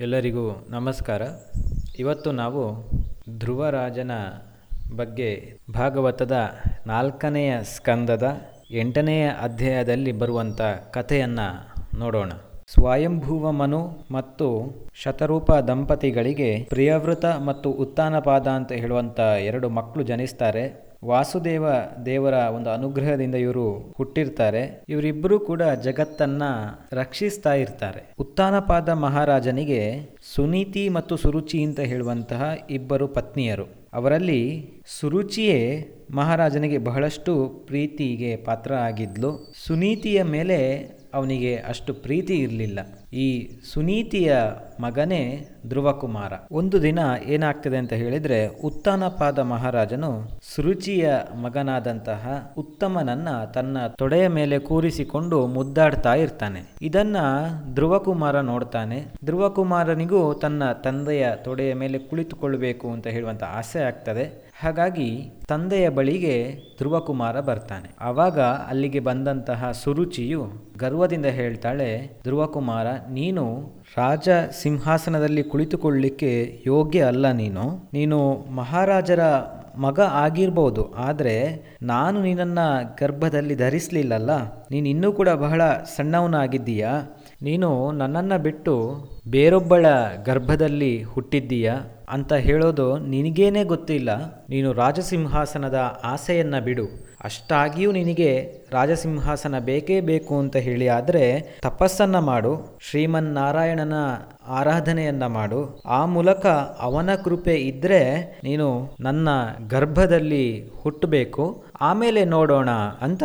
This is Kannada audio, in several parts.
ಎಲ್ಲರಿಗೂ ನಮಸ್ಕಾರ. ಇವತ್ತು ನಾವು ಧ್ರುವರಾಜನ ಬಗ್ಗೆ ಭಾಗವತದ ನಾಲ್ಕನೆಯ ಸ್ಕಂದದ ಎಂಟನೆಯ ಅಧ್ಯಾಯದಲ್ಲಿ ಬರುವಂಥ ಕಥೆಯನ್ನು ನೋಡೋಣ. ಸ್ವಯಂಭೂವ ಮನು ಮತ್ತು ಶತರೂಪ ದಂಪತಿಗಳಿಗೆ ಪ್ರಿಯವೃತ ಮತ್ತು ಉತ್ತಾನಪಾದ ಅಂತ ಹೇಳುವಂಥ ಎರಡು ಮಕ್ಕಳು ಜನಿಸ್ತಾರೆ. ವಾಸುದೇವ ದೇವರ ಒಂದು ಅನುಗ್ರಹದಿಂದ ಇವರು ಹುಟ್ಟಿರ್ತಾರೆ. ಇವರಿಬ್ಬರು ಕೂಡ ಜಗತ್ತನ್ನ ರಕ್ಷಿಸ್ತಾ ಇರ್ತಾರೆ. ಉತ್ತಾನಪಾದ ಮಹಾರಾಜನಿಗೆ ಸುನೀತಿ ಮತ್ತು ಸುರುಚಿ ಅಂತ ಹೇಳುವಂತಹ ಇಬ್ಬರು ಪತ್ನಿಯರು. ಅವರಲ್ಲಿ ಸುರುಚಿಯೇ ಮಹಾರಾಜನಿಗೆ ಬಹಳಷ್ಟು ಪ್ರೀತಿಗೆ ಪಾತ್ರ ಆಗಿದ್ಲು. ಸುನೀತಿಯ ಮೇಲೆ ಅವನಿಗೆ ಅಷ್ಟು ಪ್ರೀತಿ ಇರಲಿಲ್ಲ. ಈ ಸುನೀತಿಯ ಮಗನೇ ಧ್ರುವಕುಮಾರ. ಒಂದು ದಿನ ಏನಾಗ್ತದೆ ಅಂತ ಹೇಳಿದ್ರೆ ಉತ್ತಾನಪಾದ ಮಹಾರಾಜನು ಸೃಚಿಯ ಮಗನಾದಂತಹ ಉತ್ತಮನನ್ನ ತನ್ನ ತೊಡೆಯ ಮೇಲೆ ಕೂರಿಸಿಕೊಂಡು ಮುದ್ದಾಡ್ತಾ ಇರ್ತಾನೆ. ಇದನ್ನ ಧ್ರುವಕುಮಾರ ನೋಡ್ತಾನೆ. ಧ್ರುವಕುಮಾರನಿಗೂ ತನ್ನ ತಂದೆಯ ತೊಡೆಯ ಮೇಲೆ ಕುಳಿತುಕೊಳ್ಳಬೇಕು ಅಂತ ಹೇಳುವಂತ ಆಸೆ ಆಗ್ತದೆ. ಹಾಗಾಗಿ ತಂದೆಯ ಬಳಿಗೆ ಧ್ರುವಕುಮಾರ ಬರ್ತಾನೆ. ಆವಾಗ ಅಲ್ಲಿಗೆ ಬಂದಂತಹ ಸುರುಚಿಯು ಗರ್ವದಿಂದ ಹೇಳ್ತಾಳೆ, ಧ್ರುವಕುಮಾರ, ನೀನು ರಾಜ ಸಿಂಹಾಸನದಲ್ಲಿ ಕುಳಿತುಕೊಳ್ಳಿಕ್ಕೆ ಯೋಗ್ಯ ಅಲ್ಲ ನೀನು. ನೀನು ಮಹಾರಾಜರ ಮಗ ಆಗಿರ್ಬೋದು, ಆದರೆ ನಾನು ನಿನ್ನನ್ನು ಗರ್ಭದಲ್ಲಿ ಧರಿಸಲಿಲ್ಲಲ್ಲ. ನೀನು ಇನ್ನೂ ಕೂಡ ಬಹಳ ಸಣ್ಣವನಾಗಿದ್ದೀಯಾ. ನೀನು ನನ್ನನ್ನು ಬಿಟ್ಟು ಬೇರೊಬ್ಬಳ ಗರ್ಭದಲ್ಲಿ ಹುಟ್ಟಿದ್ದೀಯಾ. ಅಂತ ಹೇಳೋದು ನಿನಗೇನೆ ಗೊತ್ತಿಲ್ಲ, ನೀನು ರಾಜಸಿಂಹಾಸನದ ಆಸೆಯನ್ನು ಬಿಡು. ಅಷ್ಟಾಗಿಯೂ ನಿನಗೆ ರಾಜಸಿಂಹಾಸನ ಬೇಕೇ ಬೇಕು ಅಂತ ಹೇಳಿ ಆದರೆ ತಪಸ್ಸನ್ನು ಮಾಡು. ಶ್ರೀಮನ್ನಾರಾಯಣನ ಆರಾಧನೆಯನ್ನ ಮಾಡು. ಆ ಮೂಲಕ ಅವನ ಕೃಪೆ ಇದ್ದರೆ ನೀನು ನನ್ನ ಗರ್ಭದಲ್ಲಿ ಹುಟ್ಟಬೇಕು. ಆಮೇಲೆ ನೋಡೋಣ ಅಂತ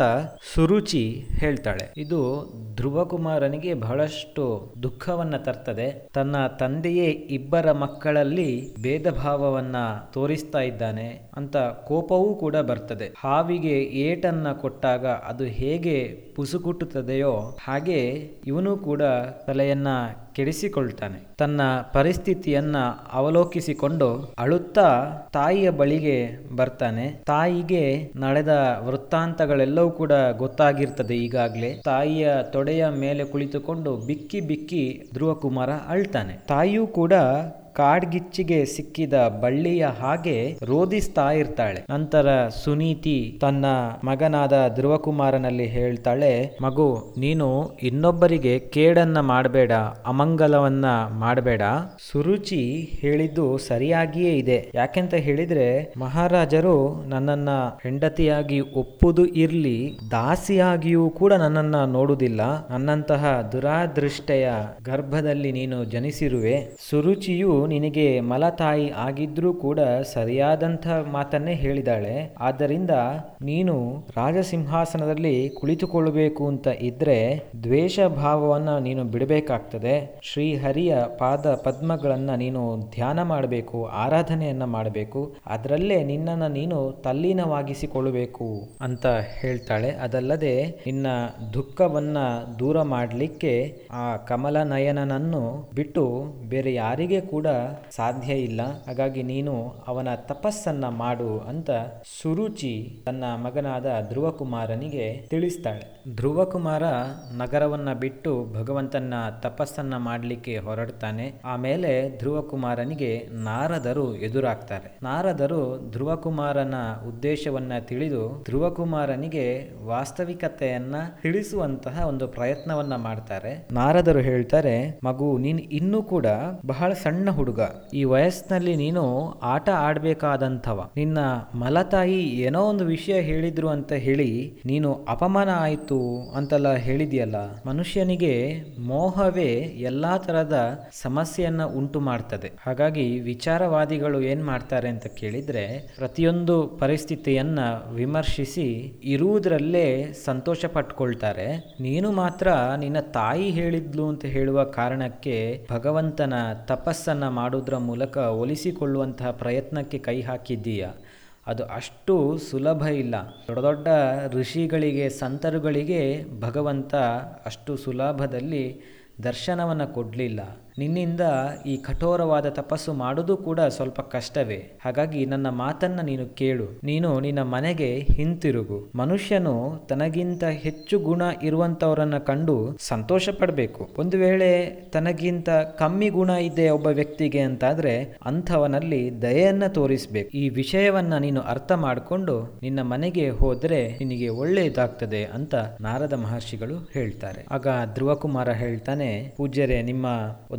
ಸುರುಚಿ ಹೇಳ್ತಾಳೆ. ಇದು ಧ್ರುವಕುಮಾರನಿಗೆ ಬಹಳಷ್ಟು ದುಃಖವನ್ನ ತರ್ತದೆ. ತನ್ನ ತಂದೆಯೇ ಇಬ್ಬರ ಮಕ್ಕಳಲ್ಲಿ ಭೇದ ಭಾವವನ್ನ ತೋರಿಸ್ತಾ ಇದ್ದಾನೆ ಅಂತ ಕೋಪವೂ ಕೂಡ ಬರ್ತದೆ. ಹಾವಿಗೆ ಏಟನ್ನ ಕೊಟ್ಟಾಗ ಅದು ಹೇಗೆ ಪುಸುಕುಟ್ಟುತ್ತದೆಯೋ ಹಾಗೆ ಇವನು ಕೂಡ ತಲೆಯನ್ನ ಕೆಡಿಸಿಕೊಳ್ತಾನೆ. ತನ್ನ ಪರಿಸ್ಥಿತಿಯನ್ನ ಅವಲೋಕಿಸಿಕೊಂಡು ಅಳುತ್ತಾ ತಾಯಿಯ ಬಳಿಗೆ ಬರ್ತಾನೆ. ತಾಯಿಗೆ ನಡೆದ ವೃತ್ತಾಂತಗಳೆಲ್ಲವೂ ಕೂಡ ಗೊತ್ತಾಗಿರ್ತದೆ ಈಗಾಗಲೇ. ತಾಯಿಯ ತೊಡೆಯ ಮೇಲೆ ಕುಳಿತುಕೊಂಡು ಬಿಕ್ಕಿ ಬಿಕ್ಕಿ ಧ್ರುವಕುಮಾರ ಅಳ್ತಾನೆ. ತಾಯಿಯೂ ಕೂಡ ಕಾಡ್ಗಿಚ್ಚಿಗೆ ಸಿಕ್ಕಿದ ಬಳ್ಳಿಯ ಹಾಗೆ ರೋಧಿಸ್ತಾ ಇರ್ತಾಳೆ. ನಂತರ ಸುನೀತಿ ತನ್ನ ಮಗನಾದ ಧ್ರುವಕುಮಾರನಲ್ಲಿ ಹೇಳ್ತಾಳೆ, ಮಗು, ನೀನು ಇನ್ನೊಬ್ಬರಿಗೆ ಕೇಡನ್ನ ಮಾಡಬೇಡ, ಅಮಂಗಲವನ್ನ ಮಾಡಬೇಡ. ಸುರುಚಿ ಹೇಳಿದ್ದು ಸರಿಯಾಗಿಯೇ ಇದೆ. ಯಾಕೆಂತ ಹೇಳಿದ್ರೆ, ಮಹಾರಾಜರು ನನ್ನನ್ನ ಹೆಂಡತಿಯಾಗಿ ಒಪ್ಪುದು ಇರ್ಲಿ, ದಾಸಿಯಾಗಿಯೂ ಕೂಡ ನನ್ನನ್ನ ನೋಡುವುದಿಲ್ಲ. ನನ್ನಂತಹ ದುರಾದೃಷ್ಟೆಯ ಗರ್ಭದಲ್ಲಿ ನೀನು ಜನಿಸಿರುವೆ. ಸುರುಚಿಯು ನಿನಗೆ ಮಲತಾಯಿ ಆಗಿದ್ರೂ ಕೂಡ ಸರಿಯಾದಂಥ ಮಾತನ್ನೇ ಹೇಳಿದಾಳೆ. ಆದ್ದರಿಂದ ನೀನು ರಾಜಸಿಂಹಾಸನದಲ್ಲಿ ಕುಳಿತುಕೊಳ್ಳಬೇಕು ಅಂತ ಇದ್ರೆ ದ್ವೇಷ ಭಾವವನ್ನು ನೀನು ಬಿಡಬೇಕಾಗ್ತದೆ. ಶ್ರೀಹರಿಯ ಪಾದ ಪದ್ಮಗಳನ್ನು ನೀನು ಧ್ಯಾನ ಮಾಡಬೇಕು, ಆರಾಧನೆಯನ್ನ ಮಾಡಬೇಕು. ಅದರಲ್ಲೇ ನಿನ್ನನ್ನು ನೀನು ತಲ್ಲೀನವಾಗಿಸಿಕೊಳ್ಳಬೇಕು ಅಂತ ಹೇಳ್ತಾಳೆ. ಅದಲ್ಲದೆ ನಿನ್ನ ದುಃಖವನ್ನ ದೂರ ಮಾಡಲಿಕ್ಕೆ ಆ ಕಮಲ ನಯನನನ್ನು ಬಿಟ್ಟು ಬೇರೆ ಯಾರಿಗೆ ಕೂಡ ಸಾಧ್ಯ ಇಲ್ಲ. ಹಾಗಾಗಿ ನೀನು ಅವನ ತಪಸ್ಸನ್ನ ಮಾಡು ಅಂತ ಸುರುಚಿ ತನ್ನ ಮಗನಾದ ಧ್ರುವಕುಮಾರನಿಗೆ ತಿಳಿಸ್ತಾಳೆ. ಧ್ರುವಕುಮಾರ ನಗರವನ್ನ ಬಿಟ್ಟು ಭಗವಂತನ ತಪಸ್ಸನ್ನ ಮಾಡಲಿಕ್ಕೆ ಹೊರಡ್ತಾನೆ. ಆಮೇಲೆ ಧ್ರುವಕುಮಾರನಿಗೆ ನಾರದರು ಎದುರಾಗ್ತಾರೆ. ನಾರದರು ಧ್ರುವಕುಮಾರನ ಉದ್ದೇಶವನ್ನ ತಿಳಿದು ಧ್ರುವಕುಮಾರನಿಗೆ ವಾಸ್ತವಿಕತೆಯನ್ನ ತಿಳಿಸುವಂತಹ ಒಂದು ಪ್ರಯತ್ನವನ್ನ ಮಾಡ್ತಾರೆ. ನಾರದರು ಹೇಳ್ತಾರೆ, ಮಗು, ನೀನು ಇನ್ನೂ ಕೂಡ ಬಹಳ ಸಣ್ಣ ಹುಡುಗ, ಈ ವಯಸ್ಸಿನಲ್ಲಿ ನೀನು ಆಟ ಆಡ್ಬೇಕಾದಂಥವ. ನಿನ್ನ ಮಲತಾಯಿ ಏನೋ ಒಂದು ವಿಷಯ ಹೇಳಿದ್ರು ಅಂತ ಹೇಳಿ, ನೀನು ಅಪಮಾನ ಆಯ್ತು ಅಂತೆಲ್ಲ ಹೇಳಿದ್ಯಲ್ಲ, ಮನುಷ್ಯನಿಗೆ ಮೋಹವೇ ಎಲ್ಲಾ ತರದ ಸಮಸ್ಯೆಯನ್ನ ಉಂಟು ಮಾಡ್ತದೆ. ಹಾಗಾಗಿ ವಿಚಾರವಾದಿಗಳು ಏನ್ ಮಾಡ್ತಾರೆ ಅಂತ ಕೇಳಿದ್ರೆ, ಪ್ರತಿಯೊಂದು ಪರಿಸ್ಥಿತಿಯನ್ನ ವಿಮರ್ಶಿಸಿ ಇರುವುದರಲ್ಲೇ ಸಂತೋಷ ಪಟ್ಕೊಳ್ತಾರೆ. ನೀನು ಮಾತ್ರ ನಿನ್ನ ತಾಯಿ ಹೇಳಿದ್ಲು ಅಂತ ಹೇಳುವ ಕಾರಣಕ್ಕೆ ಭಗವಂತನ ತಪಸ್ಸನ್ನ ಮಾಡೋದ್ರ ಮೂಲಕ ಒಲಿಸಿಕೊಳ್ಳುವಂತಹ ಪ್ರಯತ್ನಕ್ಕೆ ಕೈ ಹಾಕಿದ್ದೀಯ? ಅದು ಅಷ್ಟು ಸುಲಭ ಇಲ್ಲ. ದೊಡ್ಡ ದೊಡ್ಡ ಋಷಿಗಳಿಗೆ, ಸಂತರುಗಳಿಗೆ ಭಗವಂತ ಅಷ್ಟು ಸುಲಭದಲ್ಲಿ ದರ್ಶನವನ್ನು ಕೊಡಲಿಲ್ಲ. ನಿನ್ನಿಂದ ಈ ಕಠೋರವಾದ ತಪಸ್ಸು ಮಾಡುವುದು ಕೂಡ ಸ್ವಲ್ಪ ಕಷ್ಟವೇ. ಹಾಗಾಗಿ ನನ್ನ ಮಾತನ್ನ ನೀನು ಕೇಳು. ನೀನು ನಿನ್ನ ಮನೆಗೆ ಹಿಂತಿರುಗು. ಮನುಷ್ಯನು ತನಗಿಂತ ಹೆಚ್ಚು ಗುಣ ಇರುವಂತವರನ್ನ ಕಂಡು ಸಂತೋಷ ಪಡಬೇಕು ಒಂದು ವೇಳೆ ತನಗಿಂತ ಕಮ್ಮಿ ಗುಣ ಇದೆ ಒಬ್ಬ ವ್ಯಕ್ತಿಗೆ ಅಂತಾದ್ರೆ ಅಂಥವನಲ್ಲಿ ದಯೆಯನ್ನ ತೋರಿಸ್ಬೇಕು. ಈ ವಿಷಯವನ್ನ ನೀನು ಅರ್ಥ ಮಾಡಿಕೊಂಡು ನಿನ್ನ ಮನೆಗೆ ಹೋದ್ರೆ ನಿನಗೆ ಒಳ್ಳೆಯದಾಗ್ತದೆ ಅಂತ ನಾರದ ಮಹರ್ಷಿಗಳು ಹೇಳ್ತಾರೆ. ಆಗ ಧ್ರುವಕುಮಾರ ಹೇಳ್ತಾನೆ, ಪೂಜ್ಯರೇ, ನಿಮ್ಮ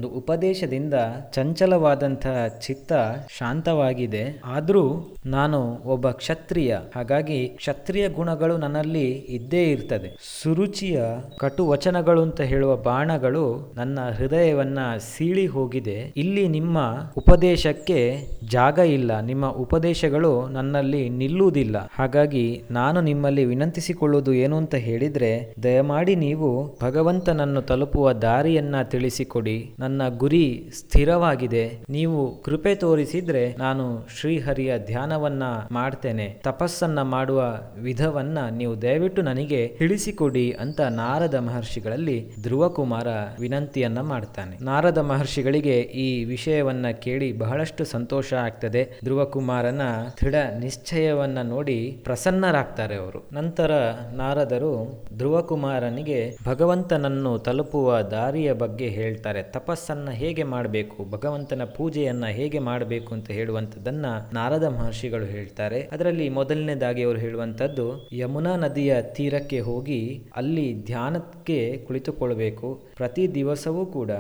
ಒಂದು ಉಪದೇಶದಿಂದ ಚಂಚಲವಾದಂತಹ ಚಿತ್ತ ಶಾಂತವಾಗಿದೆ. ಆದ್ರೂ ನಾನು ಒಬ್ಬ ಕ್ಷತ್ರಿಯ. ಹಾಗಾಗಿ ಕ್ಷತ್ರಿಯ ಗುಣಗಳು ನನ್ನಲ್ಲಿ ಇದ್ದೇ ಇರ್ತದೆ. ಸುರುಚಿಯ ಕಟು ವಚನಗಳು ಅಂತ ಹೇಳುವ ಬಾಣಗಳು ನನ್ನ ಹೃದಯವನ್ನ ಸೀಳಿ ಹೋಗಿದೆ. ಇಲ್ಲಿ ನಿಮ್ಮ ಉಪದೇಶಕ್ಕೆ ಜಾಗ ಇಲ್ಲ. ನಿಮ್ಮ ಉಪದೇಶಗಳು ನನ್ನಲ್ಲಿ ನಿಲ್ಲುವುದಿಲ್ಲ. ಹಾಗಾಗಿ ನಾನು ನಿಮ್ಮಲ್ಲಿ ವಿನಂತಿಸಿಕೊಳ್ಳುವುದು ಏನು ಅಂತ ಹೇಳಿದ್ರೆ, ದಯಮಾಡಿ ನೀವು ಭಗವಂತನನ್ನು ತಲುಪುವ ದಾರಿಯನ್ನ ತಿಳಿಸಿಕೊಡಿ. ನನ್ನ ಗುರಿ ಸ್ಥಿರವಾಗಿದೆ. ನೀವು ಕೃಪೆ ತೋರಿಸಿದ್ರೆ ನಾನು ಶ್ರೀಹರಿಯ ಧ್ಯಾನವನ್ನ ಮಾಡ್ತೇನೆ. ತಪಸ್ಸನ್ನ ಮಾಡುವ ವಿಧವನ್ನ ನೀವು ದಯವಿಟ್ಟು ನನಗೆ ತಿಳಿಸಿಕೊಡಿ ಅಂತ ನಾರದ ಮಹರ್ಷಿಗಳಲ್ಲಿ ಧ್ರುವಕುಮಾರ ವಿನಂತಿಯನ್ನ ಮಾಡ್ತಾನೆ. ನಾರದ ಮಹರ್ಷಿಗಳಿಗೆ ಈ ವಿಷಯವನ್ನ ಕೇಳಿ ಬಹಳಷ್ಟು ಸಂತೋಷ ಆಗ್ತದೆ. ಧ್ರುವಕುಮಾರನ ದೃಢ ನಿಶ್ಚಯವನ್ನ ನೋಡಿ ಪ್ರಸನ್ನರಾಗ್ತಾರೆ ಅವರು. ನಂತರ ನಾರದರು ಧ್ರುವಕುಮಾರನಿಗೆ ಭಗವಂತನನ್ನು ತಲುಪುವ ದಾರಿಯ ಬಗ್ಗೆ ಹೇಳ್ತಾರೆ. ತಪಸ್ಸನ್ನ ಹೇಗೆ ಮಾಡಬೇಕು, ಭಗವಂತನ ಪೂಜೆಯನ್ನು ಹೇಗೆ ಮಾಡಬೇಕು ಅಂತ ಹೇಳುವಂಥದ್ದನ್ನು ನಾರದ ಮಹರ್ಷಿಗಳು ಹೇಳ್ತಾರೆ. ಅದರಲ್ಲಿ ಮೊದಲನೇದಾಗಿ ಅವರು ಹೇಳುವಂಥದ್ದು, ಯಮುನಾ ನದಿಯ ತೀರಕ್ಕೆ ಹೋಗಿ ಅಲ್ಲಿ ಧ್ಯಾನಕ್ಕೆ ಕುಳಿತುಕೊಳ್ಬೇಕು. ಪ್ರತಿ ದಿವಸವೂ ಕೂಡ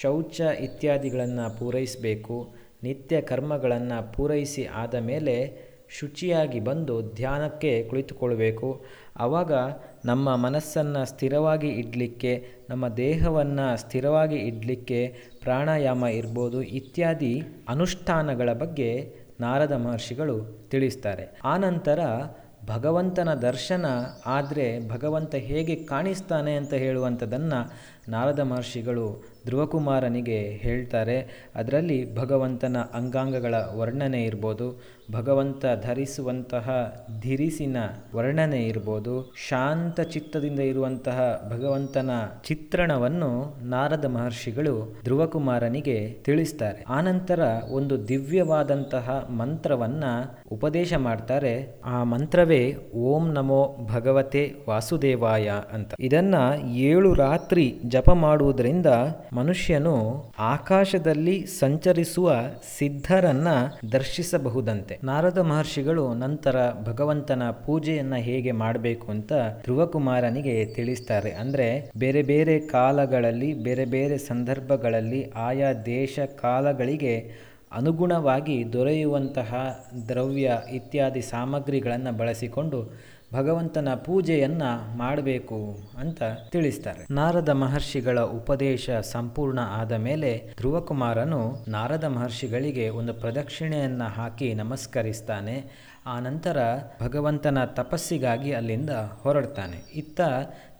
ಶೌಚ ಇತ್ಯಾದಿಗಳನ್ನು ಪೂರೈಸಬೇಕು. ನಿತ್ಯ ಕರ್ಮಗಳನ್ನು ಪೂರೈಸಿ ಆದ ಮೇಲೆ ಶುಚಿಯಾಗಿ ಬಂದು ಧ್ಯಾನಕ್ಕೆ ಕುಳಿತುಕೊಳ್ಬೇಕು ಆವಾಗ ನಮ್ಮ ಮನಸ್ಸನ್ನು ಸ್ಥಿರವಾಗಿ ಇಡಲಿಕ್ಕೆ, ನಮ್ಮ ದೇಹವನ್ನು ಸ್ಥಿರವಾಗಿ ಇಡಲಿಕ್ಕೆ ಪ್ರಾಣಾಯಾಮ ಇರ್ಬೋದು ಇತ್ಯಾದಿ ಅನುಷ್ಠಾನಗಳ ಬಗ್ಗೆ ನಾರದ ಮಹರ್ಷಿಗಳು ತಿಳಿಸ್ತಾರೆ. ಆನಂತರ ಭಗವಂತನ ದರ್ಶನ ಆದರೆ ಭಗವಂತ ಹೇಗೆ ಕಾಣಿಸ್ತಾನೆ ಅಂತ ಹೇಳುವಂಥದ್ದನ್ನು ನಾರದ ಮಹರ್ಷಿಗಳು ಧ್ರುವಕುಮಾರನಿಗೆ ಹೇಳ್ತಾರೆ, ಅದರಲ್ಲಿ ಭಗವಂತನ ಅಂಗಾಂಗಗಳ ವರ್ಣನೆ ಇರ್ಬೋದು, ಭಗವಂತ ಧರಿಸುವಂತಹ ಧಿರಿಸಿನ ವರ್ಣನೆ ಇರ್ಬೋದು, ಶಾಂತ ಚಿತ್ತದಿಂದ ಇರುವಂತಹ ಭಗವಂತನ ಚಿತ್ರಣವನ್ನು ನಾರದ ಮಹರ್ಷಿಗಳು ಧ್ರುವಕುಮಾರನಿಗೆ ತಿಳಿಸ್ತಾರೆ. ಆನಂತರ ಒಂದು ದಿವ್ಯವಾದಂತಹ ಮಂತ್ರವನ್ನ ಉಪದೇಶ ಮಾಡ್ತಾರೆ. ಆ ಮಂತ್ರವೇ ಓಂ ನಮೋ ಭಗವತೆ ವಾಸುದೇವಾಯ ಅಂತ. ಇದನ್ನ ಏಳು ರಾತ್ರಿ ಜಪ ಮಾಡುವುದರಿಂದ ಮನುಷ್ಯನು ಆಕಾಶದಲ್ಲಿ ಸಂಚರಿಸುವ ಸಿದ್ಧರನ್ನ ದರ್ಶಿಸಬಹುದಂತೆ. ನಾರದ ಮಹರ್ಷಿಗಳು ನಂತರ ಭಗವಂತನ ಪೂಜೆಯನ್ನ ಹೇಗೆ ಮಾಡಬೇಕು ಅಂತ ಧ್ರುವಕುಮಾರನಿಗೆ ತಿಳಿಸ್ತಾರೆ. ಅಂದ್ರೆ ಬೇರೆ ಬೇರೆ ಕಾಲಗಳಲ್ಲಿ, ಬೇರೆ ಬೇರೆ ಸಂದರ್ಭಗಳಲ್ಲಿ ಆಯಾ ದೇಶ ಕಾಲಗಳಿಗೆ ಅನುಗುಣವಾಗಿ ದೊರೆಯುವಂತಹ ದ್ರವ್ಯ ಇತ್ಯಾದಿ ಸಾಮಗ್ರಿಗಳನ್ನು ಬಳಸಿಕೊಂಡು ಭಗವಂತನ ಪೂಜೆಯನ್ನ ಮಾಡಬೇಕು ಅಂತ ತಿಳಿಸ್ತಾರೆ. ನಾರದ ಮಹರ್ಷಿಗಳ ಉಪದೇಶ ಸಂಪೂರ್ಣ ಆದ ಮೇಲೆ ಧ್ರುವಕುಮಾರನು ನಾರದ ಮಹರ್ಷಿಗಳಿಗೆ ಒಂದು ಪ್ರದಕ್ಷಿಣೆಯನ್ನ ಹಾಕಿ ನಮಸ್ಕರಿಸ್ತಾನೆ. ಆ ನಂತರ ಭಗವಂತನ ತಪಸ್ಸಿಗಾಗಿ ಅಲ್ಲಿಂದ ಹೊರಡ್ತಾನೆ. ಇತ್ತ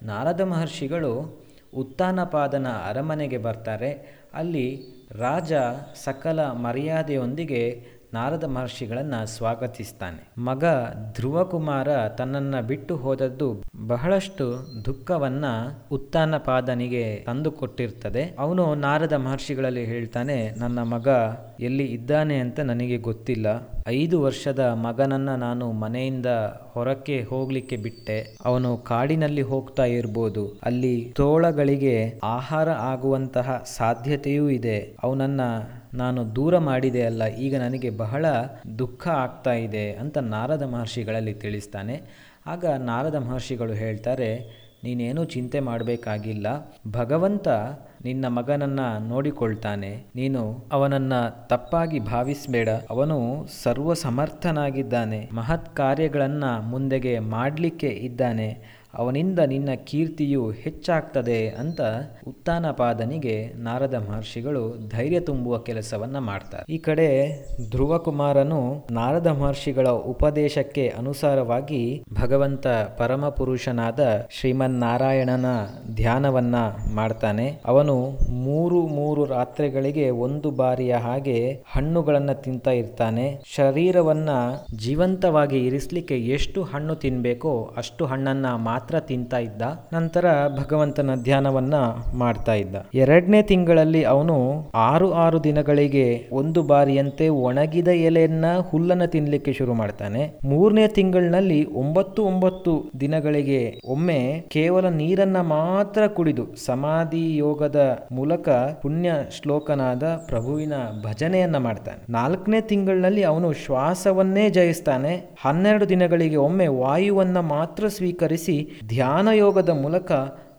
ನಾರದ ಮಹರ್ಷಿಗಳು ಉತ್ತಾನಪಾದನ ಅರಮನೆಗೆ ಬರ್ತಾರೆ. ಅಲ್ಲಿ ರಾಜ ಸಕಲ ಮರ್ಯಾದೆಯೊಂದಿಗೆ ನಾರದ ಮಹರ್ಷಿಗಳನ್ನು ಸ್ವಾಗತಿಸ್ತಾನೆ. ಮಗ ಧ್ರುವಕುಮಾರ ತನ್ನನ್ನು ಬಿಟ್ಟು ಹೋದದ್ದು ಬಹಳಷ್ಟು ದುಃಖವನ್ನ ಉತ್ತಾನಪಾದನಿಗೆ ತಂದುಕೊಟ್ಟಿರ್ತದೆ. ಅವನು ನಾರದ ಮಹರ್ಷಿಗಳಲ್ಲಿ ಹೇಳ್ತಾನೆ, ನನ್ನ ಮಗ ಎಲ್ಲಿ ಇದ್ದಾನೆ ಅಂತ ನನಗೆ ಗೊತ್ತಿಲ್ಲ. ಐದು ವರ್ಷದ ಮಗನನ್ನ ನಾನು ಮನೆಯಿಂದ ಹೊರಕ್ಕೆ ಹೋಗ್ಲಿಕ್ಕೆ ಬಿಟ್ಟೆ. ಅವನು ಕಾಡಿನಲ್ಲಿ ಹೋಗ್ತಾ ಇರ್ಬೋದು. ಅಲ್ಲಿ ತೋಳಗಳಿಗೆ ಆಹಾರ ಆಗುವಂತಹ ಸಾಧ್ಯತೆಯೂ ಇದೆ. ಅವನನ್ನ ನಾನು ದೂರ ಮಾಡಿದೆ ಅಲ್ಲ, ಈಗ ನನಗೆ ಬಹಳ ದುಃಖ ಆಗ್ತಾ ಇದೆ ಅಂತ ನಾರದ ಮಹರ್ಷಿಗಳಲ್ಲಿ ತಿಳಿಸ್ತಾನೆ. ಆಗ ನಾರದ ಮಹರ್ಷಿಗಳು ಹೇಳ್ತಾರೆ, ನೀನೇನು ಚಿಂತೆ ಮಾಡಬೇಕಾಗಿಲ್ಲ. ಭಗವಂತ ನಿನ್ನ ಮಗನನ್ನ ನೋಡಿಕೊಳ್ತಾನೆ. ನೀನು ಅವನನ್ನ ತಪ್ಪಾಗಿ ಭಾವಿಸಬೇಡ. ಅವನು ಸರ್ವ ಸಮರ್ಥನಾಗಿದ್ದಾನೆ ಮಹತ್ ಕಾರ್ಯಗಳನ್ನು ಮುಂದೆಗೆ ಮಾಡಲಿಕ್ಕೆ ಇದ್ದಾನೆ. ಅವನಿಂದ ನಿನ್ನ ಕೀರ್ತಿಯು ಹೆಚ್ಚಾಗ್ತದೆ ಅಂತ ಉತ್ತಾನಪಾದನಿಗೆ ನಾರದ ಮಹರ್ಷಿಗಳು ಧೈರ್ಯ ತುಂಬುವ ಕೆಲಸವನ್ನ ಮಾಡ್ತಾರೆ. ಈ ಕಡೆ ಧ್ರುವಕುಮಾರನು ನಾರದ ಮಹರ್ಷಿಗಳ ಉಪದೇಶಕ್ಕೆ ಅನುಸಾರವಾಗಿ ಭಗವಂತ ಪರಮ ಪುರುಷನಾದ ಶ್ರೀಮನ್ನಾರಾಯಣನ ಧ್ಯಾನವನ್ನ ಮಾಡ್ತಾನೆ. ಅವನು ಮೂರು ಮೂರು ರಾತ್ರಿಗಳಿಗೆ ಒಂದು ಬಾರಿಯ ಹಾಗೆ ಹಣ್ಣುಗಳನ್ನ ತಿಂತ ಇರ್ತಾನೆ. ಶರೀರವನ್ನ ಜೀವಂತವಾಗಿ ಇರಿಸ್ಲಿಕ್ಕೆ ಎಷ್ಟು ಹಣ್ಣು ತಿನ್ಬೇಕೋ ಅಷ್ಟು ಹಣ್ಣನ್ನ ಮಾತ್ರ ಮಾತ್ರ ತಿಂತಾ ಇದ್ದ. ನಂತರ ಭಗವಂತನ ಧ್ಯಾನವನ್ನ ಮಾಡ್ತಾ ಇದ್ದ. ಎರಡನೇ ತಿಂಗಳಲ್ಲಿ ಅವನು ಆರು ಆರು ದಿನಗಳಿಗೆ ಒಂದು ಬಾರಿಯಂತೆ ಒಣಗಿದ ಎಲೆಯನ್ನ ಹುಲ್ಲನ್ನ ತಿನ್ಲಿಕ್ಕೆ ಶುರು ಮಾಡ್ತಾನೆ. ಮೂರನೇ ತಿಂಗಳಿನಲ್ಲಿ ಒಂಬತ್ತು ಒಂಬತ್ತು ದಿನಗಳಿಗೆ ಒಮ್ಮೆ ಕೇವಲ ನೀರನ್ನ ಮಾತ್ರ ಕುಡಿದು ಸಮಾಧಿ ಯೋಗದ ಮೂಲಕ ಪುಣ್ಯ ಶ್ಲೋಕನಾದ ಪ್ರಭುವಿನ ಭಜನೆಯನ್ನ ಮಾಡ್ತಾನೆ. ನಾಲ್ಕನೇ ತಿಂಗಳಿನಲ್ಲಿ ಅವನು ಶ್ವಾಸವನ್ನೇ ಜಯಿಸ್ತಾನೆ. ಹನ್ನೆರಡು ದಿನಗಳಿಗೆ ಒಮ್ಮೆ ವಾಯುವನ್ನ ಮಾತ್ರ ಸ್ವೀಕರಿಸಿ ಧ್ಯಾನ ಯೋಗದ ಮೂಲಕ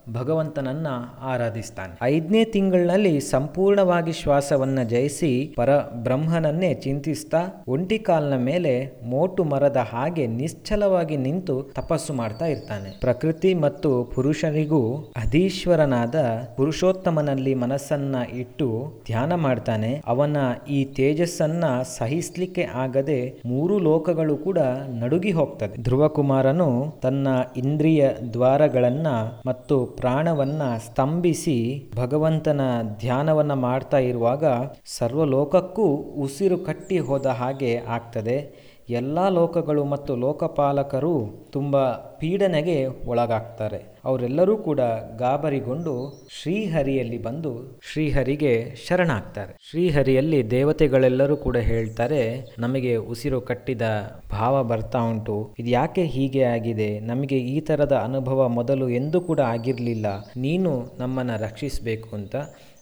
ಭಗವಂತನನ್ನ ಆರಾಧಿಸ್ತಾನೆ. ಐದನೇ ತಿಂಗಳಿನಲ್ಲಿ ಸಂಪೂರ್ಣವಾಗಿ ಶ್ವಾಸವನ್ನ ಜಯಿಸಿ ಪರ ಬ್ರಹ್ಮನನ್ನೇ ಚಿಂತಿಸ್ತಾ ಒಂಟಿ ಕಾಲ್ನ ಮೇಲೆ ಮೋಟು ಮರದ ಹಾಗೆ ನಿಶ್ಚಲವಾಗಿ ನಿಂತು ತಪಸ್ಸು ಮಾಡ್ತಾ ಇರ್ತಾನೆ. ಪ್ರಕೃತಿ ಮತ್ತು ಪುರುಷನಿಗೂ ಅಧೀಶ್ವರನಾದ ಪುರುಷೋತ್ತಮನಲ್ಲಿ ಮನಸ್ಸನ್ನ ಇಟ್ಟು ಧ್ಯಾನ ಮಾಡ್ತಾನೆ. ಅವನ ಈ ತೇಜಸ್ಸನ್ನ ಸಹಿಸ್ಲಿಕ್ಕೆ ಆಗದೆ ಮೂರು ಲೋಕಗಳು ಕೂಡ ನಡುಗಿ ಹೋಗ್ತದೆ. ಧ್ರುವಕುಮಾರನು ತನ್ನ ಇಂದ್ರಿಯ ದ್ವಾರಗಳನ್ನ ಮತ್ತು ಪ್ರಾಣವನ್ನ ಸ್ತಂಭಿಸಿ ಭಗವಂತನ ಧ್ಯಾನವನ್ನು ಮಾಡ್ತಾ ಇರುವಾಗ ಸರ್ವಲೋಕಕ್ಕೂ ಉಸಿರು ಕಟ್ಟಿ ಹೋದ ಹಾಗೆ ಆಗ್ತದೆ. ಎಲ್ಲ ಲೋಕಗಳು ಮತ್ತು ಲೋಕಪಾಲಕರು ತುಂಬ ಪೀಡನೆಗೆ ಒಳಗಾಗ್ತಾರೆ. ಅವರೆಲ್ಲರೂ ಕೂಡ ಗಾಬರಿಗೊಂಡು ಶ್ರೀಹರಿಯಲ್ಲಿ ಬಂದು ಶ್ರೀಹರಿಗೆ ಶರಣಾಗ್ತಾರೆ. ಶ್ರೀಹರಿಯಲ್ಲಿ ದೇವತೆಗಳೆಲ್ಲರೂ ಕೂಡ ಹೇಳ್ತಾರೆ, ನಮಗೆ ಉಸಿರು ಕಟ್ಟಿದ ಭಾವ ಬರ್ತಾ ಉಂಟು. ಇದು ಯಾಕೆ ಹೀಗೆ ಆಗಿದೆ? ನಮಗೆ ಈ ತರದ ಅನುಭವ ಮೊದಲು ಎಂದೂ ಕೂಡ ಆಗಿರಲಿಲ್ಲ. ನೀನು ನಮ್ಮನ್ನು ರಕ್ಷಿಸಬೇಕು ಅಂತ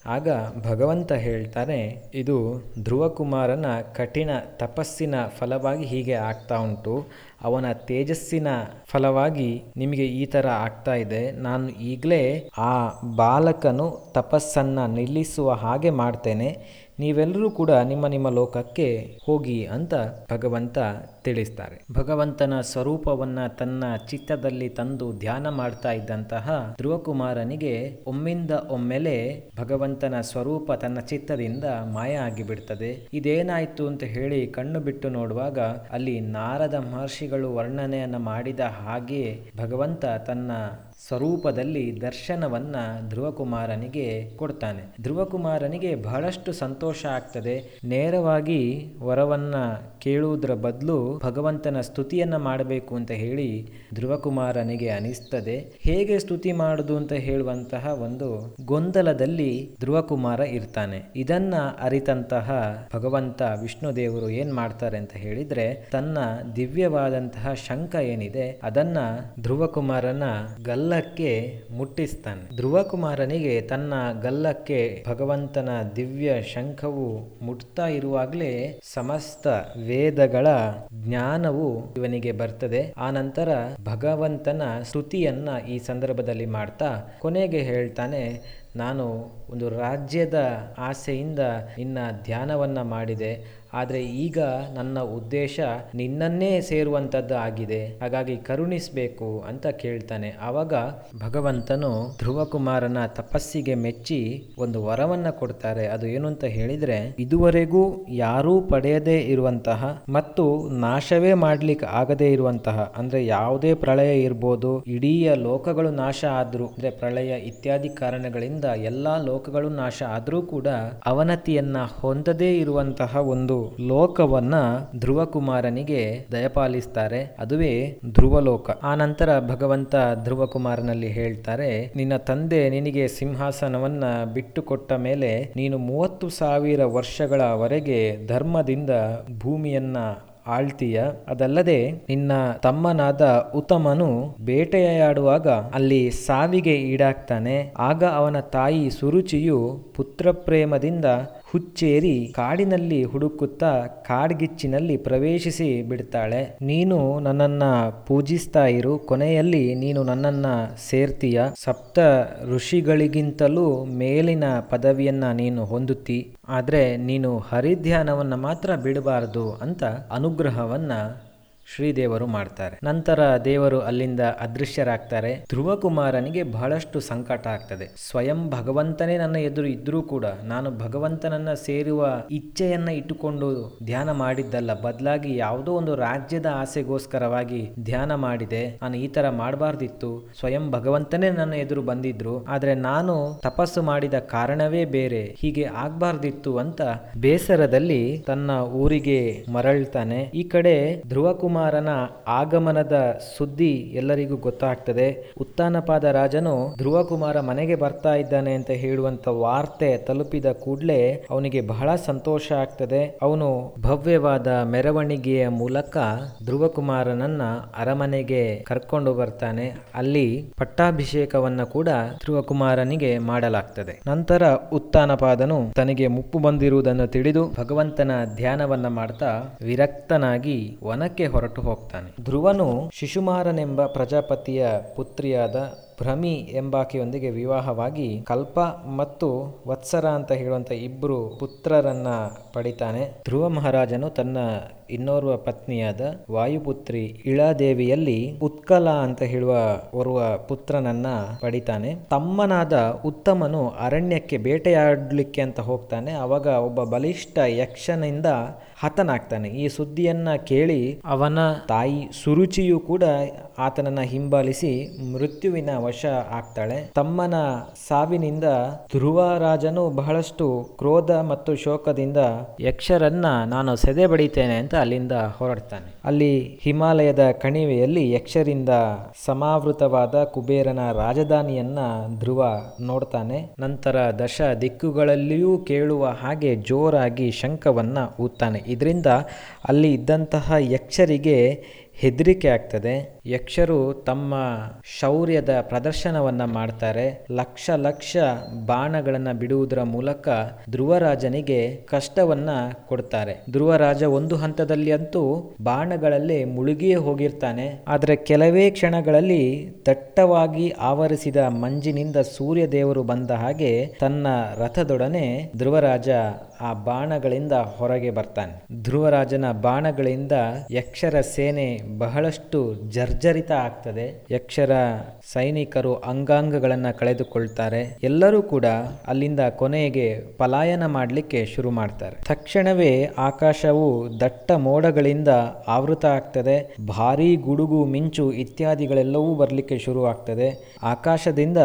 ಆಗ ಭಗವಂತ ಹೇಳ್ತಾನೆ, ಇದು ಧ್ರುವಕುಮಾರನ ಕಠಿಣ ತಪಸ್ಸಿನ ಫಲವಾಗಿ ಹೀಗೆ ಆಗ್ತಾ ಉಂಟು. ಅವನ ತೇಜಸ್ಸಿನ ಫಲವಾಗಿ ನಿಮಗೆ ಈ ಥರ ಆಗ್ತಾ ಇದೆ. ನಾನು ಈಗಲೇ ಆ ಬಾಲಕನು ತಪಸ್ಸನ್ನು ನಿಲ್ಲಿಸುವ ಹಾಗೆ ಮಾಡ್ತೇನೆ. ನೀವೆಲ್ಲರೂ ಕೂಡ ನಿಮ್ಮ ನಿಮ್ಮ ಲೋಕಕ್ಕೆ ಹೋಗಿ ಅಂತ ಭಗವಂತ ತಿಳಿಸ್ತಾರೆ. ಭಗವಂತನ ಸ್ವರೂಪವನ್ನ ತನ್ನ ಚಿತ್ತದಲ್ಲಿ ತಂದು ಧ್ಯಾನ ಮಾಡ್ತಾ ಇದ್ದಂತಹ ಧ್ರುವಕುಮಾರನಿಗೆ ಒಮ್ಮಿಂದ ಒಮ್ಮೆಲೆ ಭಗವಂತನ ಸ್ವರೂಪ ತನ್ನ ಚಿತ್ತದಿಂದ ಮಾಯ ಆಗಿಬಿಡ್ತದೆ. ಇದೇನಾಯ್ತು ಅಂತ ಹೇಳಿ ಕಣ್ಣು ಬಿಟ್ಟು ನೋಡುವಾಗ ಅಲ್ಲಿ ನಾರದ ಮಹರ್ಷಿಗಳು ವರ್ಣನೆಯನ್ನ ಮಾಡಿದ ಹಾಗೆ ಭಗವಂತ ತನ್ನ ಸ್ವರೂಪದಲ್ಲಿ ದರ್ಶನವನ್ನ ಧ್ರುವಕುಮಾರನಿಗೆ ಕೊಡ್ತಾನೆ. ಧ್ರುವಕುಮಾರನಿಗೆ ಬಹಳಷ್ಟು ಸಂತೋಷ ಆಗ್ತದೆ. ನೇರವಾಗಿ ವರವನ್ನ ಕೇಳುವುದರ ಬದಲು ಭಗವಂತನ ಸ್ತುತಿಯನ್ನು ಮಾಡಬೇಕು ಅಂತ ಹೇಳಿ ಧ್ರುವಕುಮಾರನಿಗೆ ಅನಿಸ್ತದೆ. ಹೇಗೆ ಸ್ತುತಿ ಮಾಡುದು ಅಂತ ಹೇಳುವಂತಹ ಒಂದು ಗೊಂದಲದಲ್ಲಿ ಧ್ರುವಕುಮಾರ ಇರ್ತಾನೆ. ಇದನ್ನ ಅರಿತಂತಹ ಭಗವಂತ ವಿಷ್ಣು ದೇವರು ಏನ್ ಮಾಡ್ತಾರೆ ಅಂತ ಹೇಳಿದ್ರೆ, ತನ್ನ ದಿವ್ಯವಾದಂತಹ ಶಂಕ ಏನಿದೆ, ಅದನ್ನ ಧ್ರುವಕುಮಾರನ ಗಲ್ಲಕ್ಕೆ ಮುಟ್ಟಿಸ್ತಾನೆ. ಧ್ರುವಕುಮಾರನಿಗೆ ತನ್ನ ಗಲ್ಲಕ್ಕೆ ಭಗವಂತನ ದಿವ್ಯ ಶಂಖವು ಮುಟ್ತಾ ಇರುವಾಗಲೇ ಸಮಸ್ತ ವೇದಗಳ ಜ್ಞಾನವು ಇವನಿಗೆ ಬರ್ತದೆ. ಆ ನಂತರ ಭಗವಂತನ ಸ್ತುತಿಯನ್ನ ಈ ಸಂದರ್ಭದಲ್ಲಿ ಮಾಡ್ತಾ ಕೊನೆಗೆ ಹೇಳ್ತಾನೆ, ನಾನು ಒಂದು ರಾಜ್ಯದ ಆಸೆಯಿಂದ ನಿನ್ನ ಧ್ಯಾನವನ್ನ ಮಾಡಿದೆ. ಆದರೆ ಈಗ ನನ್ನ ಉದ್ದೇಶ ನಿನ್ನನ್ನೇ ಸೇರುವಂಥದ್ದು ಆಗಿದೆ. ಹಾಗಾಗಿ ಕರುಣಿಸಬೇಕು ಅಂತ ಕೇಳ್ತಾನೆ. ಆವಾಗ ಭಗವಂತನು ಧ್ರುವಕುಮಾರನ ತಪಸ್ಸಿಗೆ ಮೆಚ್ಚಿ ಒಂದು ವರವನ್ನ ಕೊಡ್ತಾರೆ. ಅದು ಏನು ಅಂತ ಹೇಳಿದ್ರೆ, ಇದುವರೆಗೂ ಯಾರೂ ಪಡೆಯದೇ ಇರುವಂತಹ ಮತ್ತು ನಾಶವೇ ಮಾಡ್ಲಿಕ್ಕೆ ಆಗದೇ ಇರುವಂತಹ, ಅಂದ್ರೆ ಯಾವುದೇ ಪ್ರಳಯ ಇರ್ಬೋದು, ಇಡೀ ಲೋಕಗಳು ನಾಶ ಆದ್ರೂ, ಅಂದ್ರೆ ಪ್ರಳಯ ಇತ್ಯಾದಿ ಕಾರಣಗಳಿಂದ ಎಲ್ಲಾ ಲೋಕಗಳು ನಾಶ ಆದ್ರೂ ಕೂಡ ಅವನತಿಯನ್ನ ಹೊಂದದೇ ಇರುವಂತಹ ಒಂದು ಲೋಕವನ್ನ ಧ್ರುವಕುಮಾರನಿಗೆ ದಯಪಾಲಿಸ್ತಾರೆ, ಅದುವೇ ಧ್ರುವಲೋಕ. ಆ ನಂತರ ಭಗವಂತ ಧ್ರುವಕುಮಾರನಲ್ಲಿ ಹೇಳ್ತಾರೆ, ನಿನ್ನ ತಂದೆ ನಿನಗೆ ಸಿಂಹಾಸನವನ್ನ ಬಿಟ್ಟುಕೊಟ್ಟ ಮೇಲೆ ನೀನು ಮೂವತ್ತು ಸಾವಿರ ವರ್ಷಗಳವರೆಗೆ ಧರ್ಮದಿಂದ ಭೂಮಿಯನ್ನ ಆಳ್ತೀಯ. ಅದಲ್ಲದೆ ನಿನ್ನ ತಮ್ಮನಾದ ಉತ್ತಮನು ಬೇಟೆಯಾಡುವಾಗ ಅಲ್ಲಿ ಸಾವಿಗೆ ಈಡಾಗ್ತಾನೆ. ಆಗ ಅವನ ತಾಯಿ ಸುರುಚಿಯು ಪುತ್ರ ಪ್ರೇಮದಿಂದ ಹುಚ್ಚೇರಿ ಕಾಡಿನಲ್ಲಿ ಹುಡುಕುತ್ತಾ ಕಾಡ್ಗಿಚ್ಚಿನಲ್ಲಿ ಪ್ರವೇಶಿಸಿ ಬಿಡ್ತಾಳೆ. ನೀನು ನನ್ನನ್ನ ಪೂಜಿಸ್ತಾ ಇರು. ಕೊನೆಯಲ್ಲಿ ನೀನು ನನ್ನನ್ನ ಸೇರ್ತೀಯ. ಸಪ್ತ ಋಷಿಗಳಿಗಿಂತಲೂ ಮೇಲಿನ ಪದವಿಯನ್ನ ನೀನು ಹೊಂದುತ್ತಿ. ಆದ್ರೆ ನೀನು ಹರಿಧ್ಯಾನವನ್ನ ಮಾತ್ರ ಬಿಡಬಾರದು ಅಂತ ಅನುಗ್ರಹವನ್ನ ಶ್ರೀದೇವರು ಮಾಡ್ತಾರೆ. ನಂತರ ದೇವರು ಅಲ್ಲಿಂದ ಅದೃಶ್ಯರಾಗ್ತಾರೆ. ಧ್ರುವಕುಮಾರನಿಗೆ ಬಹಳಷ್ಟು ಸಂಕಟ ಆಗ್ತದೆ. ಸ್ವಯಂ ಭಗವಂತನೇ ನನ್ನ ಎದುರು ಇದ್ರೂ ಕೂಡ ನಾನು ಭಗವಂತನನ್ನ ಸೇರುವ ಇಚ್ಛೆಯನ್ನ ಇಟ್ಟುಕೊಂಡು ಧ್ಯಾನ ಮಾಡಿದ್ದಲ್ಲ. ಬದಲಾಗಿ ಯಾವುದೋ ಒಂದು ರಾಜ್ಯದ ಆಸೆಗೋಸ್ಕರವಾಗಿ ಧ್ಯಾನ ಮಾಡಿದೆ. ನಾನು ಈ ತರ ಮಾಡಬಾರ್ದಿತ್ತು. ಸ್ವಯಂ ಭಗವಂತನೇ ನನ್ನ ಎದುರು ಬಂದಿದ್ರು. ಆದ್ರೆ ನಾನು ತಪಸ್ಸು ಮಾಡಿದ ಕಾರಣವೇ ಬೇರೆ. ಹೀಗೆ ಆಗ್ಬಾರ್ದಿತ್ತು ಅಂತ ಬೇಸರದಲ್ಲಿ ತನ್ನ ಊರಿಗೆ ಮರಳ್ತಾನೆ. ಈ ಕಡೆ ಧ್ರುವಕುಮಾರ ಧ್ರುವಕುಮಾರನ ಆಗಮನದ ಸುದ್ದಿ ಎಲ್ಲರಿಗೂ ಗೊತ್ತಾಗ್ತದೆ. ಉತ್ತಾನಪಾದ ರಾಜನು ಧ್ರುವಕುಮಾರ ಮನೆಗೆ ಬರ್ತಾ ಇದ್ದಾನೆ ಅಂತ ಹೇಳುವಂತ ವಾರ್ತೆ ತಲುಪಿದ ಕೂಡಲೇ ಅವನಿಗೆ ಬಹಳ ಸಂತೋಷ ಆಗ್ತದೆ. ಅವನು ಭವ್ಯವಾದ ಮೆರವಣಿಗೆಯ ಮೂಲಕ ಧ್ರುವಕುಮಾರನನ್ನ ಅರಮನೆಗೆ ಕರ್ಕೊಂಡು ಬರ್ತಾನೆ. ಅಲ್ಲಿ ಪಟ್ಟಾಭಿಷೇಕವನ್ನ ಕೂಡ ಧ್ರುವಕುಮಾರನಿಗೆ ಮಾಡಲಾಗ್ತದೆ. ನಂತರ ಉತ್ತಾನಪಾದನು ತನಗೆ ಮುಪ್ಪು ಬಂದಿರುವುದನ್ನು ತಿಳಿದು ಭಗವಂತನ ಧ್ಯಾನವನ್ನ ಮಾಡ್ತಾ ವಿರಕ್ತನಾಗಿ ವನಕ್ಕೆ ಹೊರಟು ಹೋಗ್ತಾನೆ. ಧ್ರುವನು ಶಿಶುಮಾರನೆಂಬ ಪ್ರಜಾಪತಿಯ ಪುತ್ರಿಯಾದ ಭ್ರಮಿ ಎಂಬಾಕೆಯೊಂದಿಗೆ ವಿವಾಹವಾಗಿ ಕಲ್ಪ ಮತ್ತು ವತ್ಸರ ಅಂತ ಹೇಳುವಂತ ಇಬ್ಬರು ಪುತ್ರರನ್ನ ಪಡಿತಾನೆ. ಧ್ರುವ ಮಹಾರಾಜನು ತನ್ನ ಇನ್ನೋರ್ವ ಪತ್ನಿಯಾದ ವಾಯುಪುತ್ರಿ ಇಳಾದೇವಿಯಲ್ಲಿ ಉತ್ಕಲ ಅಂತ ಹೇಳುವ ಓರ್ವ ಪುತ್ರನನ್ನ ಪಡಿತಾನೆ. ತಮ್ಮನಾದ ಉತ್ತಮನು ಅರಣ್ಯಕ್ಕೆ ಬೇಟೆಯಾಡಲಿಕ್ಕೆ ಅಂತ ಹೋಗ್ತಾನೆ. ಅವಾಗ ಒಬ್ಬ ಬಲಿಷ್ಠ ಯಕ್ಷನಿಂದ ಹತನಾಗ್ತಾನೆ. ಈ ಸುದ್ದಿಯನ್ನ ಕೇಳಿ ಅವನ ತಾಯಿ ಸುರುಚಿಯು ಕೂಡ ಆತನನ್ನ ಹಿಂಬಾಲಿಸಿ ಮೃತ್ಯುವಿನ ವಶ ಆಗ್ತಾಳೆ. ತಮ್ಮನ ಸಾವಿನಿಂದ ಧ್ರುವ ರಾಜನು ಬಹಳಷ್ಟು ಕ್ರೋಧ ಮತ್ತು ಶೋಕದಿಂದ ಯಕ್ಷರನ್ನ ನಾನು ಸೆದೆ ಬಡಿತೇನೆ ಅಂತ ಅಲ್ಲಿಂದ ಹೊರಡ್ತಾನೆ. ಅಲ್ಲಿ ಹಿಮಾಲಯದ ಕಣಿವೆಯಲ್ಲಿ ಯಕ್ಷರಿಂದ ಸಮಾವೃತವಾದ ಕುಬೇರನ ರಾಜಧಾನಿಯನ್ನ ಧ್ರುವ ನೋಡ್ತಾನೆ. ನಂತರ ದಶ ದಿಕ್ಕುಗಳಲ್ಲಿಯೂ ಕೇಳುವ ಹಾಗೆ ಜೋರಾಗಿ ಶಂಖವನ್ನ ಊದ್ತಾನೆ. ಇದರಿಂದ ಅಲ್ಲಿ ಇದ್ದಂತಹ ಯಕ್ಷರಿಗೆ ಹೆದರಿಕೆ ಆಗ್ತದೆ. ಯಕ್ಷರು ತಮ್ಮ ಶೌರ್ಯದ ಪ್ರದರ್ಶನವನ್ನ ಮಾಡ್ತಾರೆ. ಲಕ್ಷ ಲಕ್ಷ ಬಾಣಗಳನ್ನ ಬಿಡುವುದರ ಮೂಲಕ ಧ್ರುವರಾಜನಿಗೆ ಕಷ್ಟವನ್ನ ಕೊಡ್ತಾರೆ. ಧ್ರುವರಾಜ ಒಂದು ಹಂತದಲ್ಲಿ ಅಂತೂ ಬಾಣಗಳಲ್ಲಿ ಮುಳುಗಿಯೇ ಹೋಗಿರ್ತಾನೆ. ಆದರೆ ಕೆಲವೇ ಕ್ಷಣಗಳಲ್ಲಿ ದಟ್ಟವಾಗಿ ಆವರಿಸಿದ ಮಂಜಿನಿಂದ ಸೂರ್ಯ ದೇವರು ಬಂದ ಹಾಗೆ ತನ್ನ ರಥದೊಡನೆ ಧ್ರುವರಾಜ ಆ ಬಾಣಗಳಿಂದ ಹೊರಗೆ ಬರ್ತಾನೆ. ಧ್ರುವರಾಜನ ಬಾಣಗಳಿಂದ ಯಕ್ಷರ ಸೇನೆ ಬಹಳಷ್ಟು ಜರ್ಜರಿತ ಆಗ್ತದೆ. ಯಕ್ಷರ ಸೈನಿಕರು ಅಂಗಾಂಗಗಳನ್ನು ಕಳೆದುಕೊಳ್ತಾರೆ. ಎಲ್ಲರೂ ಕೂಡ ಅಲ್ಲಿಂದ ಕೊನೆಗೆ ಪಲಾಯನ ಮಾಡಲಿಕ್ಕೆ ಶುರು ಮಾಡ್ತಾರೆ. ತಕ್ಷಣವೇ ಆಕಾಶವು ದಟ್ಟ ಮೋಡಗಳಿಂದ ಆವೃತ ಆಗ್ತದೆ. ಭಾರೀ ಗುಡುಗು, ಮಿಂಚು ಇತ್ಯಾದಿಗಳೆಲ್ಲವೂ ಬರಲಿಕ್ಕೆ ಶುರು ಆಗ್ತದೆ ಆಕಾಶದಿಂದ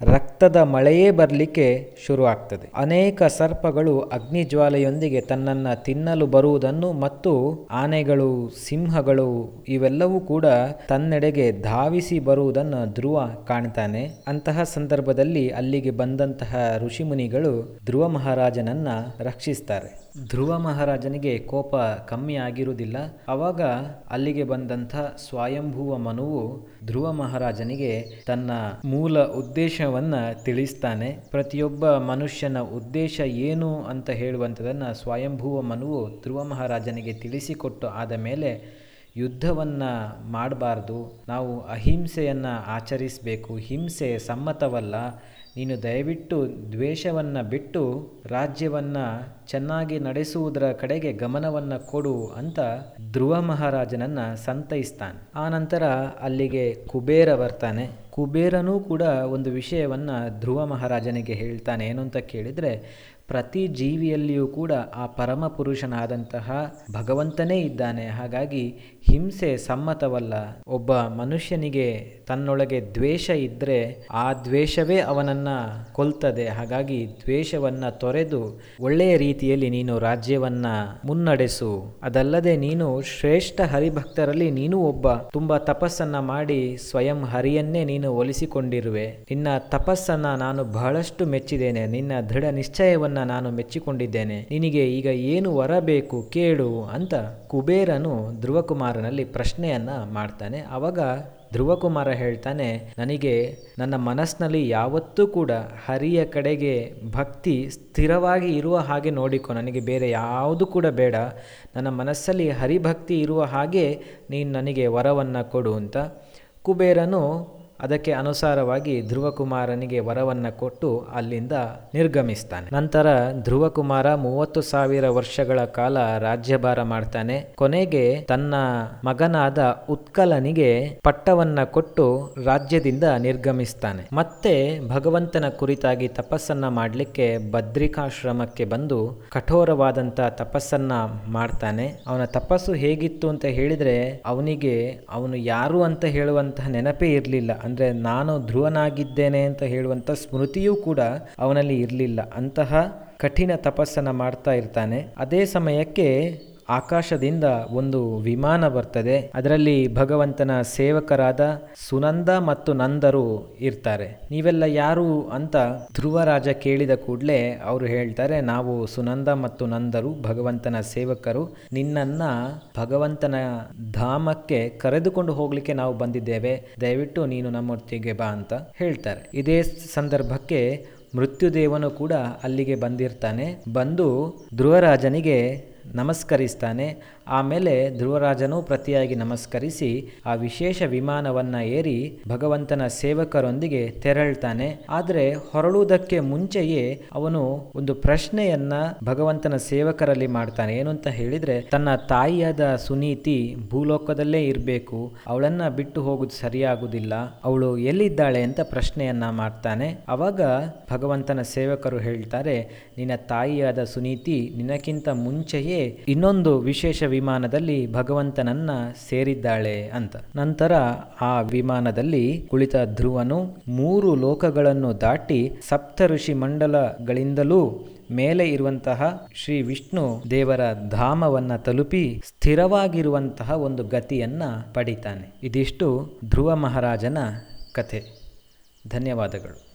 ರಕ್ತದ ಮಳೆಯೇ ಬರಲಿಕ್ಕೆ ಶುರು ಆಗ್ತದೆ ಅನೇಕ ಸರ್ಪಗಳು ಅಗ್ನಿಜ್ವಾಲೆಯೊಂದಿಗೆ ತನ್ನನ್ನ ತಿನ್ನಲು ಬರುವುದನ್ನು ಮತ್ತು ಆನೆಗಳು, ಸಿಂಹಗಳು ಇವೆಲ್ಲವೂ ಕೂಡ ತನ್ನೆಡೆಗೆ ಧಾವಿಸಿ ಬರುವುದನ್ನು ಧ್ರುವ ಕಾಣ್ತಾನೆ. ಅಂತಹ ಸಂದರ್ಭದಲ್ಲಿ ಅಲ್ಲಿಗೆ ಬಂದಂತಹ ಋಷಿಮುನಿಗಳು ಧ್ರುವ ಮಹಾರಾಜನನ್ನ ರಕ್ಷಿಸ್ತಾರೆ. ಧ್ರುವ ಮಹಾರಾಜನಿಗೆ ಕೋಪ ಕಮ್ಮಿ ಆಗಿರುವುದಿಲ್ಲ. ಆವಾಗ ಅಲ್ಲಿಗೆ ಬಂದಂಥ ಸ್ವಯಂಭೂವ ಮನುವು ಧ್ರುವ ಮಹಾರಾಜನಿಗೆ ತನ್ನ ಮೂಲ ಉದ್ದೇಶವನ್ನು ತಿಳಿಸ್ತಾನೆ. ಪ್ರತಿಯೊಬ್ಬ ಮನುಷ್ಯನ ಉದ್ದೇಶ ಏನು ಅಂತ ಹೇಳುವಂಥದ್ದನ್ನು ಸ್ವಯಂಭೂವ ಮನುವು ಧ್ರುವ ಮಹಾರಾಜನಿಗೆ ತಿಳಿಸಿಕೊಟ್ಟು ಆದ ಮೇಲೆ ಯುದ್ಧವನ್ನು ಮಾಡಬಾರ್ದು. ನಾವು ಅಹಿಂಸೆಯನ್ನು ಆಚರಿಸಬೇಕು. ಹಿಂಸೆ ಸಮ್ಮತವಲ್ಲ. ನೀನು ದಯವಿಟ್ಟು ದ್ವೇಷವನ್ನು ಬಿಟ್ಟು ರಾಜ್ಯವನ್ನು ಚೆನ್ನಾಗಿ ನಡೆಸುವುದರ ಕಡೆಗೆ ಗಮನವನ್ನು ಕೊಡು ಅಂತ ಧ್ರುವ ಮಹಾರಾಜನನ್ನು ಸಂತೈಸ್ತಾನೆ. ಆ ನಂತರ ಅಲ್ಲಿಗೆ ಕುಬೇರ ಬರ್ತಾನೆ. ಕುಬೇರನೂ ಕೂಡ ಒಂದು ವಿಷಯವನ್ನು ಧ್ರುವ ಮಹಾರಾಜನಿಗೆ ಹೇಳ್ತಾನೆ. ಏನು ಅಂತ ಕೇಳಿದರೆ, ಪ್ರತಿ ಜೀವಿಯಲ್ಲಿಯೂ ಕೂಡ ಆ ಪರಮ ಪುರುಷನಾದಂತಹ ಭಗವಂತನೇ ಇದ್ದಾನೆ. ಹಾಗಾಗಿ ಹಿಂಸೆ ಸಮ್ಮತವಲ್ಲ. ಒಬ್ಬ ಮನುಷ್ಯನಿಗೆ ತನ್ನೊಳಗೆ ದ್ವೇಷ ಇದ್ದರೆ ಆ ದ್ವೇಷವೇ ಅವನನ್ನು ಕೊಲ್ತದೆ. ಹಾಗಾಗಿ ದ್ವೇಷವನ್ನು ತೊರೆದು ಒಳ್ಳೆಯ ರೀತಿಯಲ್ಲಿ ನೀನು ರಾಜ್ಯವನ್ನು ಮುನ್ನಡೆಸು. ಅದಲ್ಲದೆ ನೀನು ಶ್ರೇಷ್ಠ ಹರಿಭಕ್ತರಲ್ಲಿ ನೀನು ಒಬ್ಬ. ತುಂಬ ತಪಸ್ಸನ್ನು ಮಾಡಿ ಸ್ವಯಂ ಹರಿಯನ್ನೇ ನೀನು ಒಲಿಸಿಕೊಂಡಿರುವೆ. ನಿನ್ನ ತಪಸ್ಸನ್ನು ನಾನು ಬಹಳಷ್ಟು ಮೆಚ್ಚಿದ್ದೇನೆ. ನಿನ್ನ ದೃಢ ನಿಶ್ಚಯವನ್ನು ನಾನು ಮೆಚ್ಚಿಕೊಂಡಿದ್ದೇನೆ. ನಿನಗೆ ಈಗ ಏನು ವರ ಬೇಕು ಕೇಳು ಅಂತ ಕುಬೇರನು ಧ್ರುವಕುಮಾರನಲ್ಲಿ ಪ್ರಶ್ನೆಯನ್ನು ಮಾಡ್ತಾನೆ. ಅವಾಗ ಧ್ರುವಕುಮಾರ ಹೇಳ್ತಾನೆ, ನನಗೆ ನನ್ನ ಮನಸ್ಸಿನಲ್ಲಿ ಯಾವತ್ತೂ ಕೂಡ ಹರಿಯ ಕಡೆಗೆ ಭಕ್ತಿ ಸ್ಥಿರವಾಗಿ ಇರುವ ಹಾಗೆ ನೋಡಿಕೊ, ನನಗೆ ಬೇರೆ ಯಾವುದು ಕೂಡ ಬೇಡ. ನನ್ನ ಮನಸ್ಸಲ್ಲಿ ಹರಿಭಕ್ತಿ ಇರುವ ಹಾಗೆ ನೀನು ನನಗೆ ವರವನ್ನು ಕೊಡು ಅಂತ. ಕುಬೇರನು ಅದಕ್ಕೆ ಅನುಸಾರವಾಗಿ ಧ್ರುವಕುಮಾರನಿಗೆ ವರವನ್ನು ಕೊಟ್ಟು ಅಲ್ಲಿಂದ ನಿರ್ಗಮಿಸ್ತಾನೆ. ನಂತರ ಧ್ರುವಕುಮಾರ ಮೂವತ್ತು ಸಾವಿರ ವರ್ಷಗಳ ಕಾಲ ರಾಜ್ಯಭಾರ ಮಾಡ್ತಾನೆ. ಕೊನೆಗೆ ತನ್ನ ಮಗನಾದ ಉತ್ಕಲನಿಗೆ ಪಟ್ಟವನ್ನ ಕೊಟ್ಟು ರಾಜ್ಯದಿಂದ ನಿರ್ಗಮಿಸ್ತಾನೆ. ಮತ್ತೆ ಭಗವಂತನ ಕುರಿತಾಗಿ ತಪಸ್ಸನ್ನ ಮಾಡಲಿಕ್ಕೆ ಬದ್ರಿಕಾಶ್ರಮಕ್ಕೆ ಬಂದು ಕಠೋರವಾದಂತ ತಪಸ್ಸನ್ನ ಮಾಡ್ತಾನೆ. ಅವನ ತಪಸ್ಸು ಹೇಗಿತ್ತು ಅಂತ ಹೇಳಿದ್ರೆ ಅವನಿಗೆ ಅವನು ಯಾರು ಅಂತ ಹೇಳುವಂತಹ ನೆನಪೇ ಇರಲಿಲ್ಲ. ಅಂದರೆ ನಾನು ಧ್ರುವನಾಗಿದ್ದೇನೆ ಅಂತ ಹೇಳುವಂಥ ಸ್ಮೃತಿಯೂ ಕೂಡ ಅವನಲ್ಲಿ ಇರಲಿಲ್ಲ. ಅಂತಹ ಕಠಿಣ ತಪಸ್ಸನ್ನು ಮಾಡ್ತಾ ಇರ್ತಾನೆ. ಅದೇ ಸಮಯಕ್ಕೆ ಆಕಾಶದಿಂದ ಒಂದು ವಿಮಾನ ಬರ್ತದೆ. ಅದರಲ್ಲಿ ಭಗವಂತನ ಸೇವಕರಾದ ಸುನಂದ ಮತ್ತು ನಂದರು ಇರ್ತಾರೆ. ನೀವೆಲ್ಲ ಯಾರು ಅಂತ ಧ್ರುವರಾಜ ಕೇಳಿದ ಕೂಡಲೇ ಅವರು ಹೇಳ್ತಾರೆ, ನಾವು ಸುನಂದ ಮತ್ತು ನಂದರು, ಭಗವಂತನ ಸೇವಕರು. ನಿನ್ನನ್ನ ಭಗವಂತನ ಧಾಮಕ್ಕೆ ಕರೆದುಕೊಂಡು ಹೋಗ್ಲಿಕ್ಕೆ ನಾವು ಬಂದಿದ್ದೇವೆ. ದಯವಿಟ್ಟು ನೀನು ನಮ್ಮೊತ್ತಿಗೆ ಬಾ ಅಂತ ಹೇಳ್ತಾರೆ. ಇದೇ ಸಂದರ್ಭಕ್ಕೆ ಮೃತ್ಯುದೇವನು ಕೂಡ ಅಲ್ಲಿಗೆ ಬಂದಿರ್ತಾನೆ. ಬಂದು ಧ್ರುವರಾಜನಿಗೆ ನಮಸ್ಕರಿಸ್ತಾನೆ. ಆಮೇಲೆ ಧ್ರುವರಾಜನೂ ಪ್ರತಿಯಾಗಿ ನಮಸ್ಕರಿಸಿ ಆ ವಿಶೇಷ ವಿಮಾನವನ್ನ ಏರಿ ಭಗವಂತನ ಸೇವಕರೊಂದಿಗೆ ತೆರಳ್ತಾನೆ. ಆದರೆ ಹೊರಳುವುದಕ್ಕೆ ಮುಂಚೆಯೇ ಅವನು ಒಂದು ಪ್ರಶ್ನೆಯನ್ನ ಭಗವಂತನ ಸೇವಕರಲ್ಲಿ ಮಾಡ್ತಾನೆ. ಏನು ಅಂತ ಹೇಳಿದ್ರೆ, ತನ್ನ ತಾಯಿಯಾದ ಸುನೀತಿ ಭೂಲೋಕದಲ್ಲೇ ಇರಬೇಕು. ಅವಳನ್ನ ಬಿಟ್ಟು ಹೋಗುದು ಸರಿಯಾಗುವುದಿಲ್ಲ ಅವಳು ಎಲ್ಲಿದ್ದಾಳೆ ಅಂತ ಪ್ರಶ್ನೆಯನ್ನ ಮಾಡ್ತಾನೆ. ಅವಾಗ ಭಗವಂತನ ಸೇವಕರು ಹೇಳ್ತಾರೆ, ನಿನ್ನ ತಾಯಿಯಾದ ಸುನೀತಿ ನಿನಕ್ಕಿಂತ ಮುಂಚೆಯೇ ಇನ್ನೊಂದು ವಿಶೇಷ ವಿಮಾನದಲ್ಲಿ ಭಗವಂತನನ್ನ ಸೇರಿದ್ದಾಳೆ ಅಂತ. ನಂತರ ಆ ವಿಮಾನದಲ್ಲಿ ಕುಳಿತ ಧ್ರುವನು ಮೂರು ಲೋಕಗಳನ್ನು ದಾಟಿ ಸಪ್ತ ಋಷಿ ಮಂಡಲಗಳಿಂದಲೂ ಮೇಲೆ ಇರುವಂತಹ ಶ್ರೀ ವಿಷ್ಣು ದೇವರ ಧಾಮವನ್ನ ತಲುಪಿ ಸ್ಥಿರವಾಗಿರುವಂತಹ ಒಂದು ಗತಿಯನ್ನ ಪಡಿತಾನೆ. ಇದಿಷ್ಟು ಧ್ರುವ ಮಹಾರಾಜನ ಕಥೆ. ಧನ್ಯವಾದಗಳು.